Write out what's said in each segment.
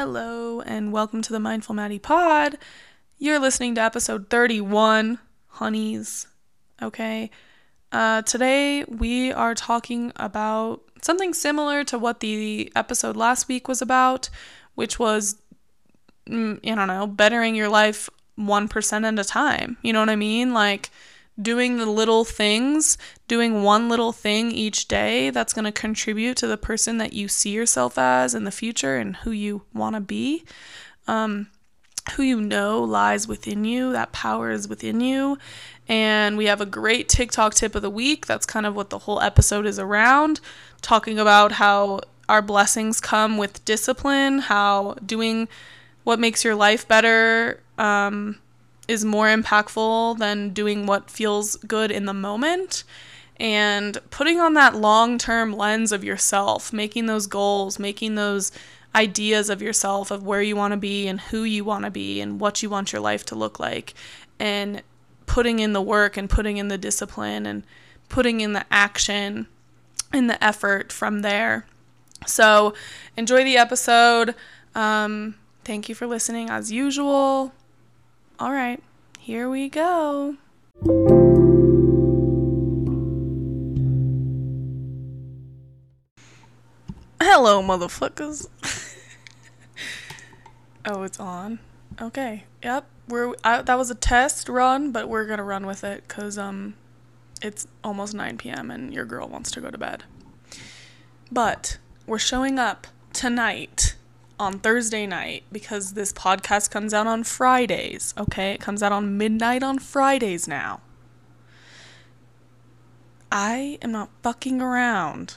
Hello, and welcome to the Mindful Madi Pod. You're listening to episode 31, honeys. Okay. Uh, today we are talking about something similar to what the episode last week was about, which was, mm, I don't know, bettering your life 1% at a time. You know what I mean? Like, doing the little things, doing one little thing each day that's going to contribute to the person that you see yourself as in the future and who you want to be. Um, who you know lies within you, that power is within you. And we have a great TikTok tip of the week. That's kind of what the whole episode is around, talking about how our blessings come with discipline, how doing what makes your life better um, is more impactful than doing what feels good in the moment and putting on that long term lens of yourself, making those goals, making those ideas of yourself of where you want to be and who you want to be and what you want your life to look like, and putting in the work and putting in the discipline and putting in the action and the effort from there. So, enjoy the episode. Um, thank you for listening as usual. All right, here we go. Hello, motherfuckers. oh, it's on. Okay. Yep. We're I, that was a test run, but we're gonna run with it because um, it's almost 9 p.m. and your girl wants to go to bed. But we're showing up tonight on Thursday night because this podcast comes out on Fridays, okay? It comes out on midnight on Fridays now. I am not fucking around.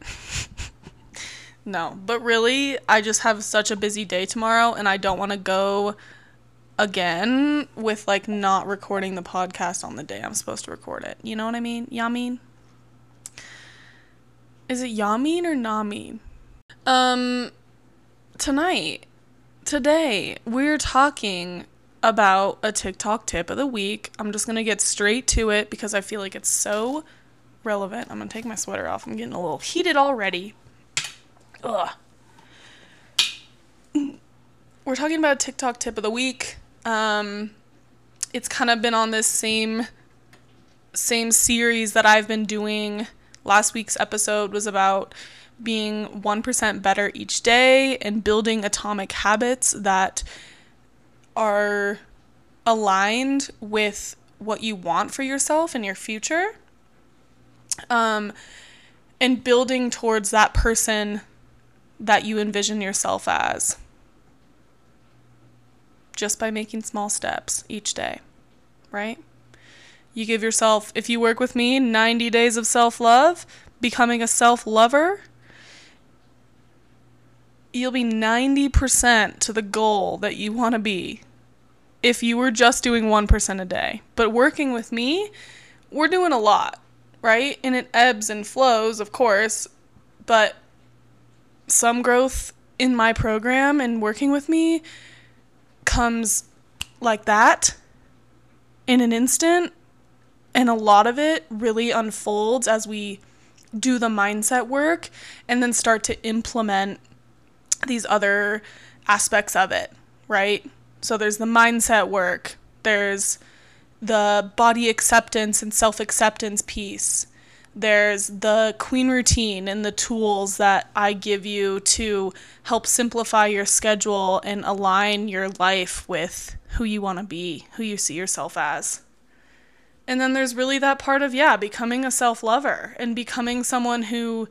no, but really, I just have such a busy day tomorrow and I don't want to go again with like not recording the podcast on the day I'm supposed to record it. You know what I mean? Yamin? Is it Yamin or Namin? Um tonight, today, we're talking about a TikTok tip of the week. I'm just going to get straight to it because I feel like it's so relevant. I'm going to take my sweater off. I'm getting a little heated already. Ugh. We're talking about a TikTok tip of the week. Um, it's kind of been on this same same series that I've been doing. Last week's episode was about being 1% better each day and building atomic habits that are aligned with what you want for yourself and your future. Um, and building towards that person that you envision yourself as just by making small steps each day, right? You give yourself, if you work with me, 90 days of self love, becoming a self lover you'll be 90% to the goal that you want to be if you were just doing 1% a day. But working with me, we're doing a lot, right? And it ebbs and flows, of course, but some growth in my program and working with me comes like that in an instant. And a lot of it really unfolds as we do the mindset work and then start to implement these other aspects of it, right? So there's the mindset work, there's the body acceptance and self acceptance piece. There's the queen routine and the tools that I give you to help simplify your schedule and align your life with who you want to be, who you see yourself as. And then there's really that part of, yeah, becoming a self lover and becoming someone who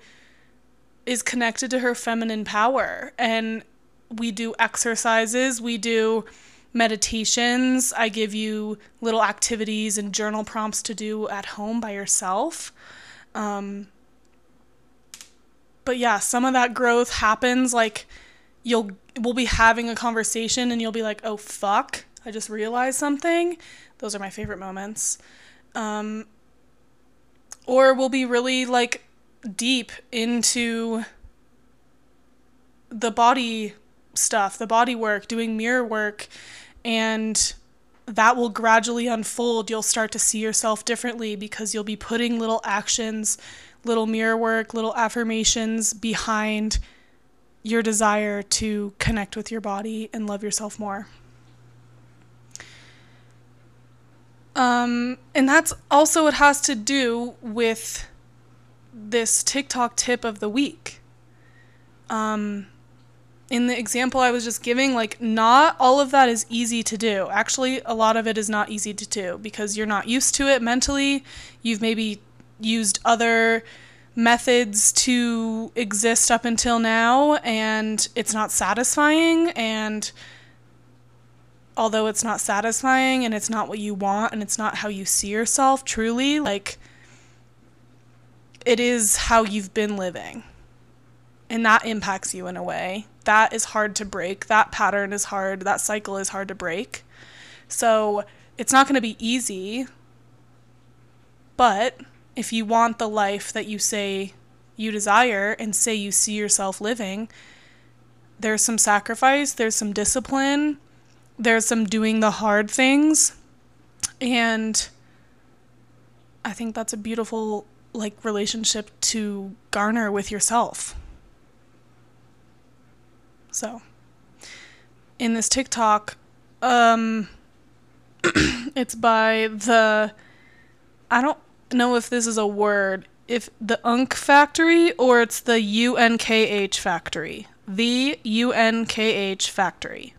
is connected to her feminine power. And we do exercises, we do meditations. I give you little activities and journal prompts to do at home by yourself. Um, but yeah, some of that growth happens like you'll we'll be having a conversation and you'll be like, "Oh fuck, I just realized something." Those are my favorite moments. Um, or we'll be really like deep into the body stuff, the body work, doing mirror work, and that will gradually unfold. You'll start to see yourself differently because you'll be putting little actions, little mirror work, little affirmations behind your desire to connect with your body and love yourself more. Um, and that's also what has to do with this TikTok tip of the week. Um, in the example I was just giving, like, not all of that is easy to do. Actually, a lot of it is not easy to do because you're not used to it mentally. You've maybe used other methods to exist up until now, and it's not satisfying. And although it's not satisfying and it's not what you want and it's not how you see yourself truly, like, it is how you've been living. And that impacts you in a way that is hard to break. That pattern is hard. That cycle is hard to break. So it's not going to be easy. But if you want the life that you say you desire and say you see yourself living, there's some sacrifice, there's some discipline, there's some doing the hard things. And I think that's a beautiful like relationship to garner with yourself. So, in this TikTok, um, it's by the, I don't know if this is a word, if the Unk Factory or it's the UNKH Factory. The UNKH Factory.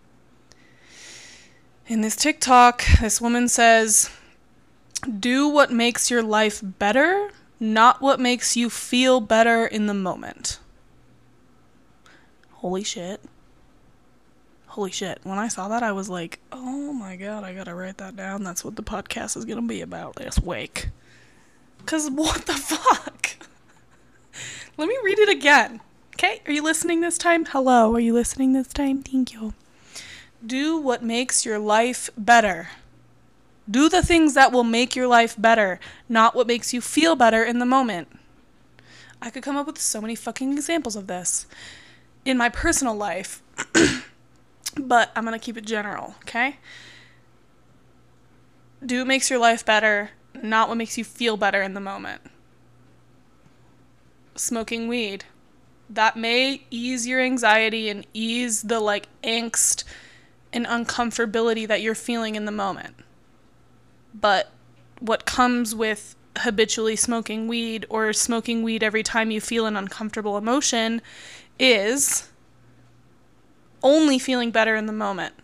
In this TikTok, this woman says, Do what makes your life better, not what makes you feel better in the moment. Holy shit. Holy shit. When I saw that, I was like, oh my god, I gotta write that down. That's what the podcast is gonna be about this week. Because what the fuck? Let me read it again. Okay, are you listening this time? Hello, are you listening this time? Thank you. Do what makes your life better. Do the things that will make your life better, not what makes you feel better in the moment. I could come up with so many fucking examples of this in my personal life, but I'm going to keep it general, okay? Do what makes your life better, not what makes you feel better in the moment. Smoking weed. That may ease your anxiety and ease the like angst and uncomfortability that you're feeling in the moment. But what comes with habitually smoking weed or smoking weed every time you feel an uncomfortable emotion is only feeling better in the moment.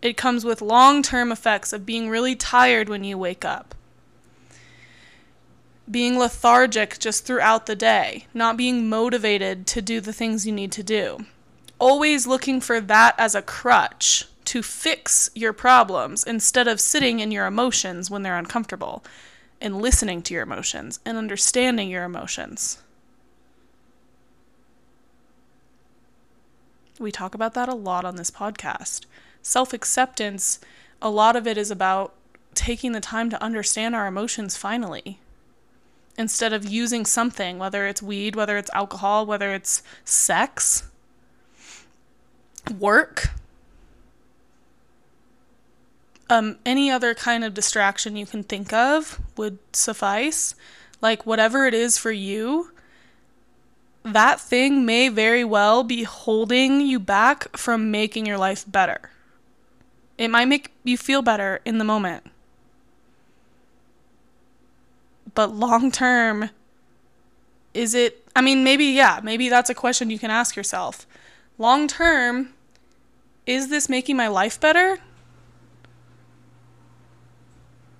It comes with long term effects of being really tired when you wake up, being lethargic just throughout the day, not being motivated to do the things you need to do, always looking for that as a crutch to fix your problems instead of sitting in your emotions when they're uncomfortable and listening to your emotions and understanding your emotions. We talk about that a lot on this podcast. Self acceptance, a lot of it is about taking the time to understand our emotions finally. Instead of using something, whether it's weed, whether it's alcohol, whether it's sex, work, um, any other kind of distraction you can think of would suffice. Like, whatever it is for you, that thing may very well be holding you back from making your life better. It might make you feel better in the moment. But long term, is it, I mean, maybe, yeah, maybe that's a question you can ask yourself. Long term, is this making my life better?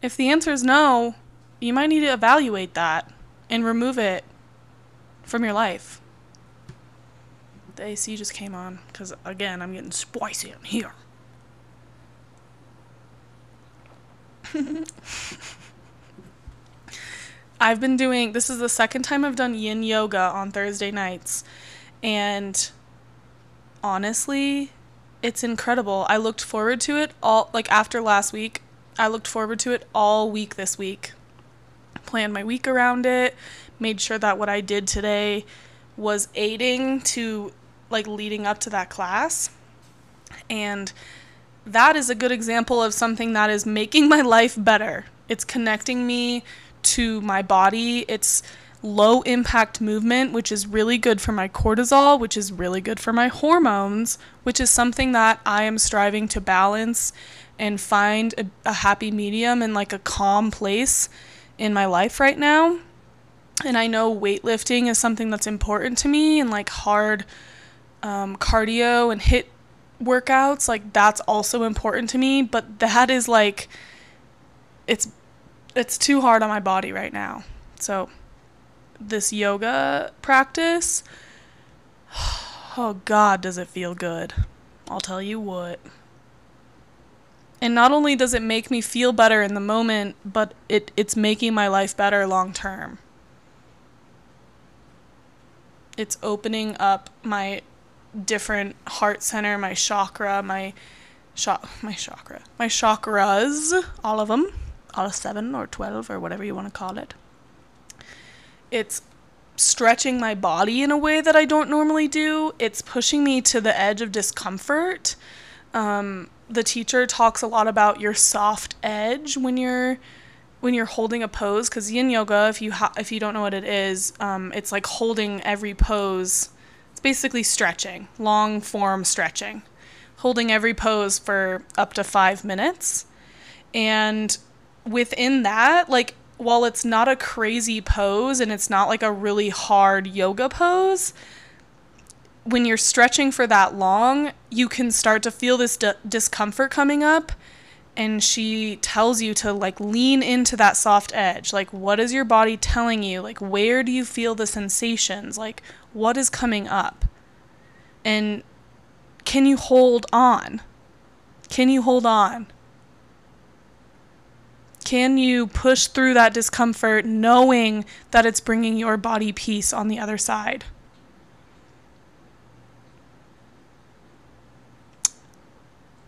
If the answer is no, you might need to evaluate that and remove it from your life. The AC just came on because, again, I'm getting spicy in here. I've been doing this is the second time I've done yin yoga on Thursday nights and honestly it's incredible. I looked forward to it all like after last week. I looked forward to it all week this week. Planned my week around it, made sure that what I did today was aiding to like leading up to that class. And that is a good example of something that is making my life better. It's connecting me to my body. It's low impact movement, which is really good for my cortisol, which is really good for my hormones, which is something that I am striving to balance and find a, a happy medium and like a calm place in my life right now. And I know weightlifting is something that's important to me and like hard um, cardio and hit workouts, like that's also important to me. But that is like, it's it's too hard on my body right now. So this yoga practice, oh God, does it feel good. I'll tell you what. And not only does it make me feel better in the moment, but it, it's making my life better long term. It's opening up my different heart center, my chakra, my cha- my chakra, my chakras, all of them, all seven or 12 or whatever you want to call it. It's stretching my body in a way that I don't normally do. It's pushing me to the edge of discomfort. Um, the teacher talks a lot about your soft edge when you're when you're holding a pose because yin yoga if you ha- if you don't know what it is um, it's like holding every pose it's basically stretching long form stretching holding every pose for up to five minutes and within that like while it's not a crazy pose and it's not like a really hard yoga pose when you're stretching for that long, you can start to feel this d- discomfort coming up. And she tells you to like lean into that soft edge. Like, what is your body telling you? Like, where do you feel the sensations? Like, what is coming up? And can you hold on? Can you hold on? Can you push through that discomfort knowing that it's bringing your body peace on the other side?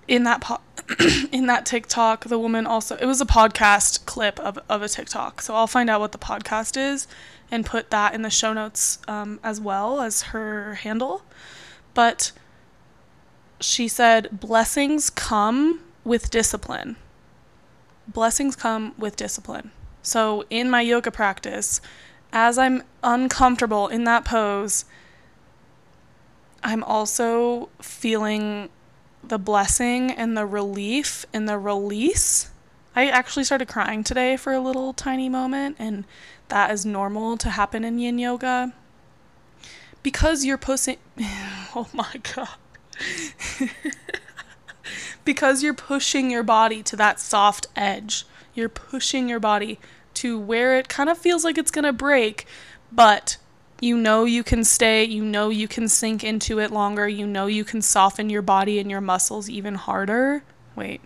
in that po- in that TikTok, the woman also it was a podcast clip of of a TikTok. So I'll find out what the podcast is and put that in the show notes um, as well as her handle. But she said blessings come with discipline. Blessings come with discipline. So in my yoga practice, as I'm uncomfortable in that pose, I'm also feeling the blessing and the relief and the release. I actually started crying today for a little tiny moment, and that is normal to happen in yin yoga. Because you're pushing. Oh my god. because you're pushing your body to that soft edge. You're pushing your body to where it kind of feels like it's going to break, but you know you can stay, you know you can sink into it longer, you know you can soften your body and your muscles even harder. Wait.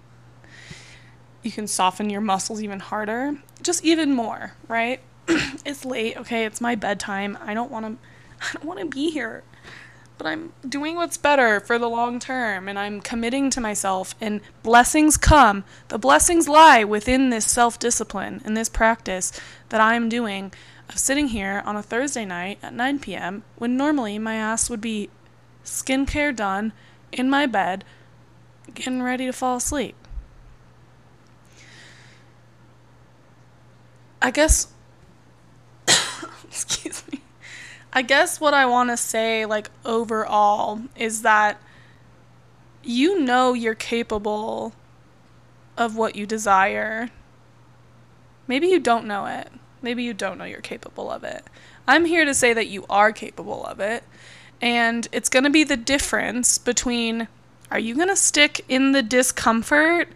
You can soften your muscles even harder, just even more, right? it's late, okay? It's my bedtime. I don't want to I don't want to be here. But I'm doing what's better for the long term and I'm committing to myself and blessings come. The blessings lie within this self-discipline and this practice that I'm doing of sitting here on a Thursday night at 9 p.m. when normally my ass would be skincare done, in my bed, getting ready to fall asleep. I guess. excuse me. I guess what I want to say, like, overall, is that you know you're capable of what you desire. Maybe you don't know it. Maybe you don't know you're capable of it. I'm here to say that you are capable of it. And it's going to be the difference between are you going to stick in the discomfort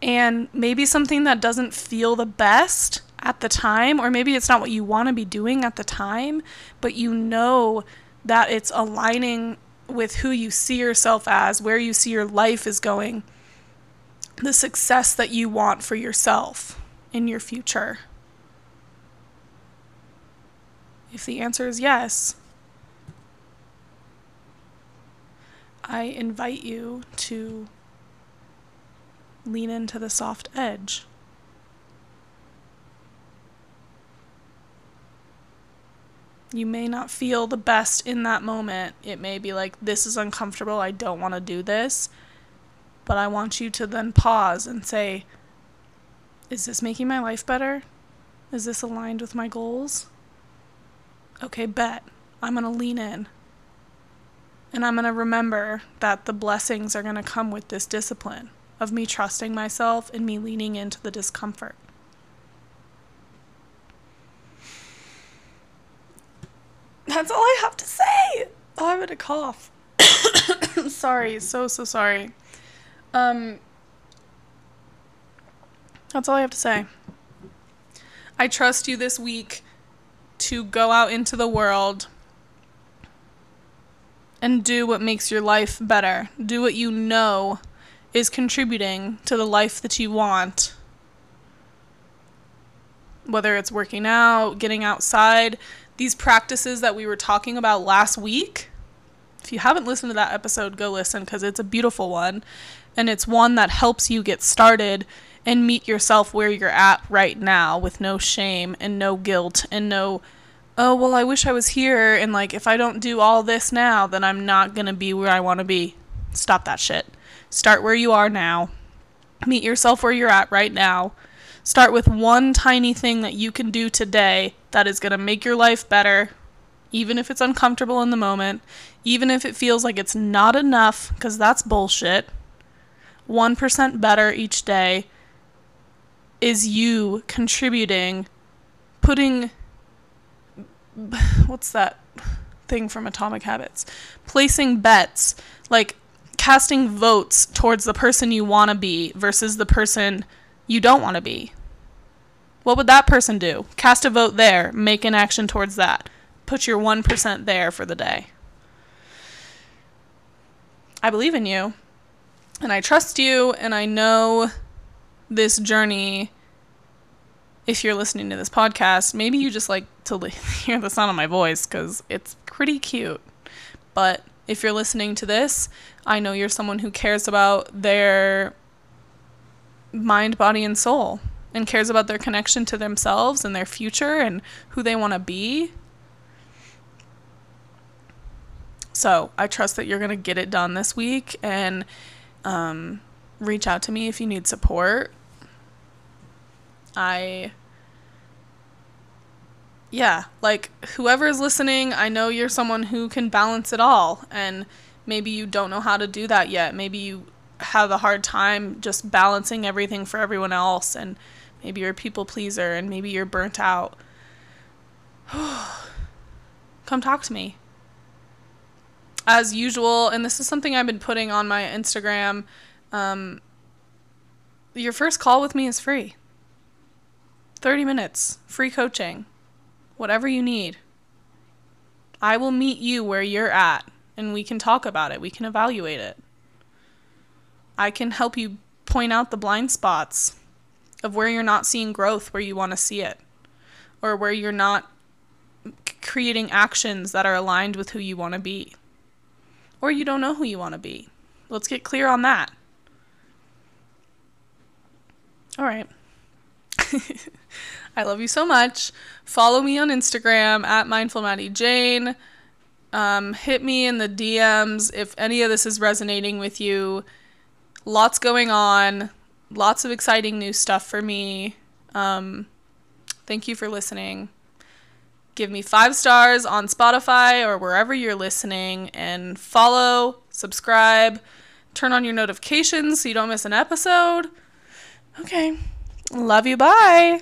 and maybe something that doesn't feel the best at the time, or maybe it's not what you want to be doing at the time, but you know that it's aligning with who you see yourself as, where you see your life is going, the success that you want for yourself in your future. If the answer is yes, I invite you to lean into the soft edge. You may not feel the best in that moment. It may be like, this is uncomfortable. I don't want to do this. But I want you to then pause and say, is this making my life better? Is this aligned with my goals? Okay, bet. I'm going to lean in. And I'm going to remember that the blessings are going to come with this discipline of me trusting myself and me leaning into the discomfort. That's all I have to say. Oh, I'm gonna cough. sorry, so so sorry. Um, that's all I have to say. I trust you this week to go out into the world and do what makes your life better. Do what you know is contributing to the life that you want. Whether it's working out, getting outside, these practices that we were talking about last week. If you haven't listened to that episode, go listen because it's a beautiful one. And it's one that helps you get started and meet yourself where you're at right now with no shame and no guilt and no, oh, well, I wish I was here. And like, if I don't do all this now, then I'm not going to be where I want to be. Stop that shit. Start where you are now. Meet yourself where you're at right now. Start with one tiny thing that you can do today that is going to make your life better, even if it's uncomfortable in the moment, even if it feels like it's not enough, because that's bullshit. 1% better each day is you contributing, putting. What's that thing from Atomic Habits? Placing bets. Like, casting votes towards the person you want to be versus the person you don't want to be. What would that person do? Cast a vote there, make an action towards that. Put your 1% there for the day. I believe in you, and I trust you, and I know this journey. If you're listening to this podcast, maybe you just like to hear the sound of my voice because it's pretty cute. But if you're listening to this, I know you're someone who cares about their mind, body, and soul and cares about their connection to themselves and their future and who they want to be. So I trust that you're going to get it done this week and um, reach out to me if you need support. I yeah, like whoever is listening, I know you're someone who can balance it all and maybe you don't know how to do that yet. Maybe you have a hard time just balancing everything for everyone else and maybe you're a people pleaser and maybe you're burnt out. Come talk to me. As usual, and this is something I've been putting on my Instagram, um, your first call with me is free. 30 minutes, free coaching, whatever you need. I will meet you where you're at and we can talk about it. We can evaluate it. I can help you point out the blind spots of where you're not seeing growth where you want to see it, or where you're not creating actions that are aligned with who you want to be, or you don't know who you want to be. Let's get clear on that. All right. I love you so much. Follow me on Instagram at Mindful Madi Jane. Um, hit me in the DMs if any of this is resonating with you. Lots going on, lots of exciting new stuff for me. Um, thank you for listening. Give me five stars on Spotify or wherever you're listening, and follow, subscribe, turn on your notifications so you don't miss an episode. Okay. Love you. Bye.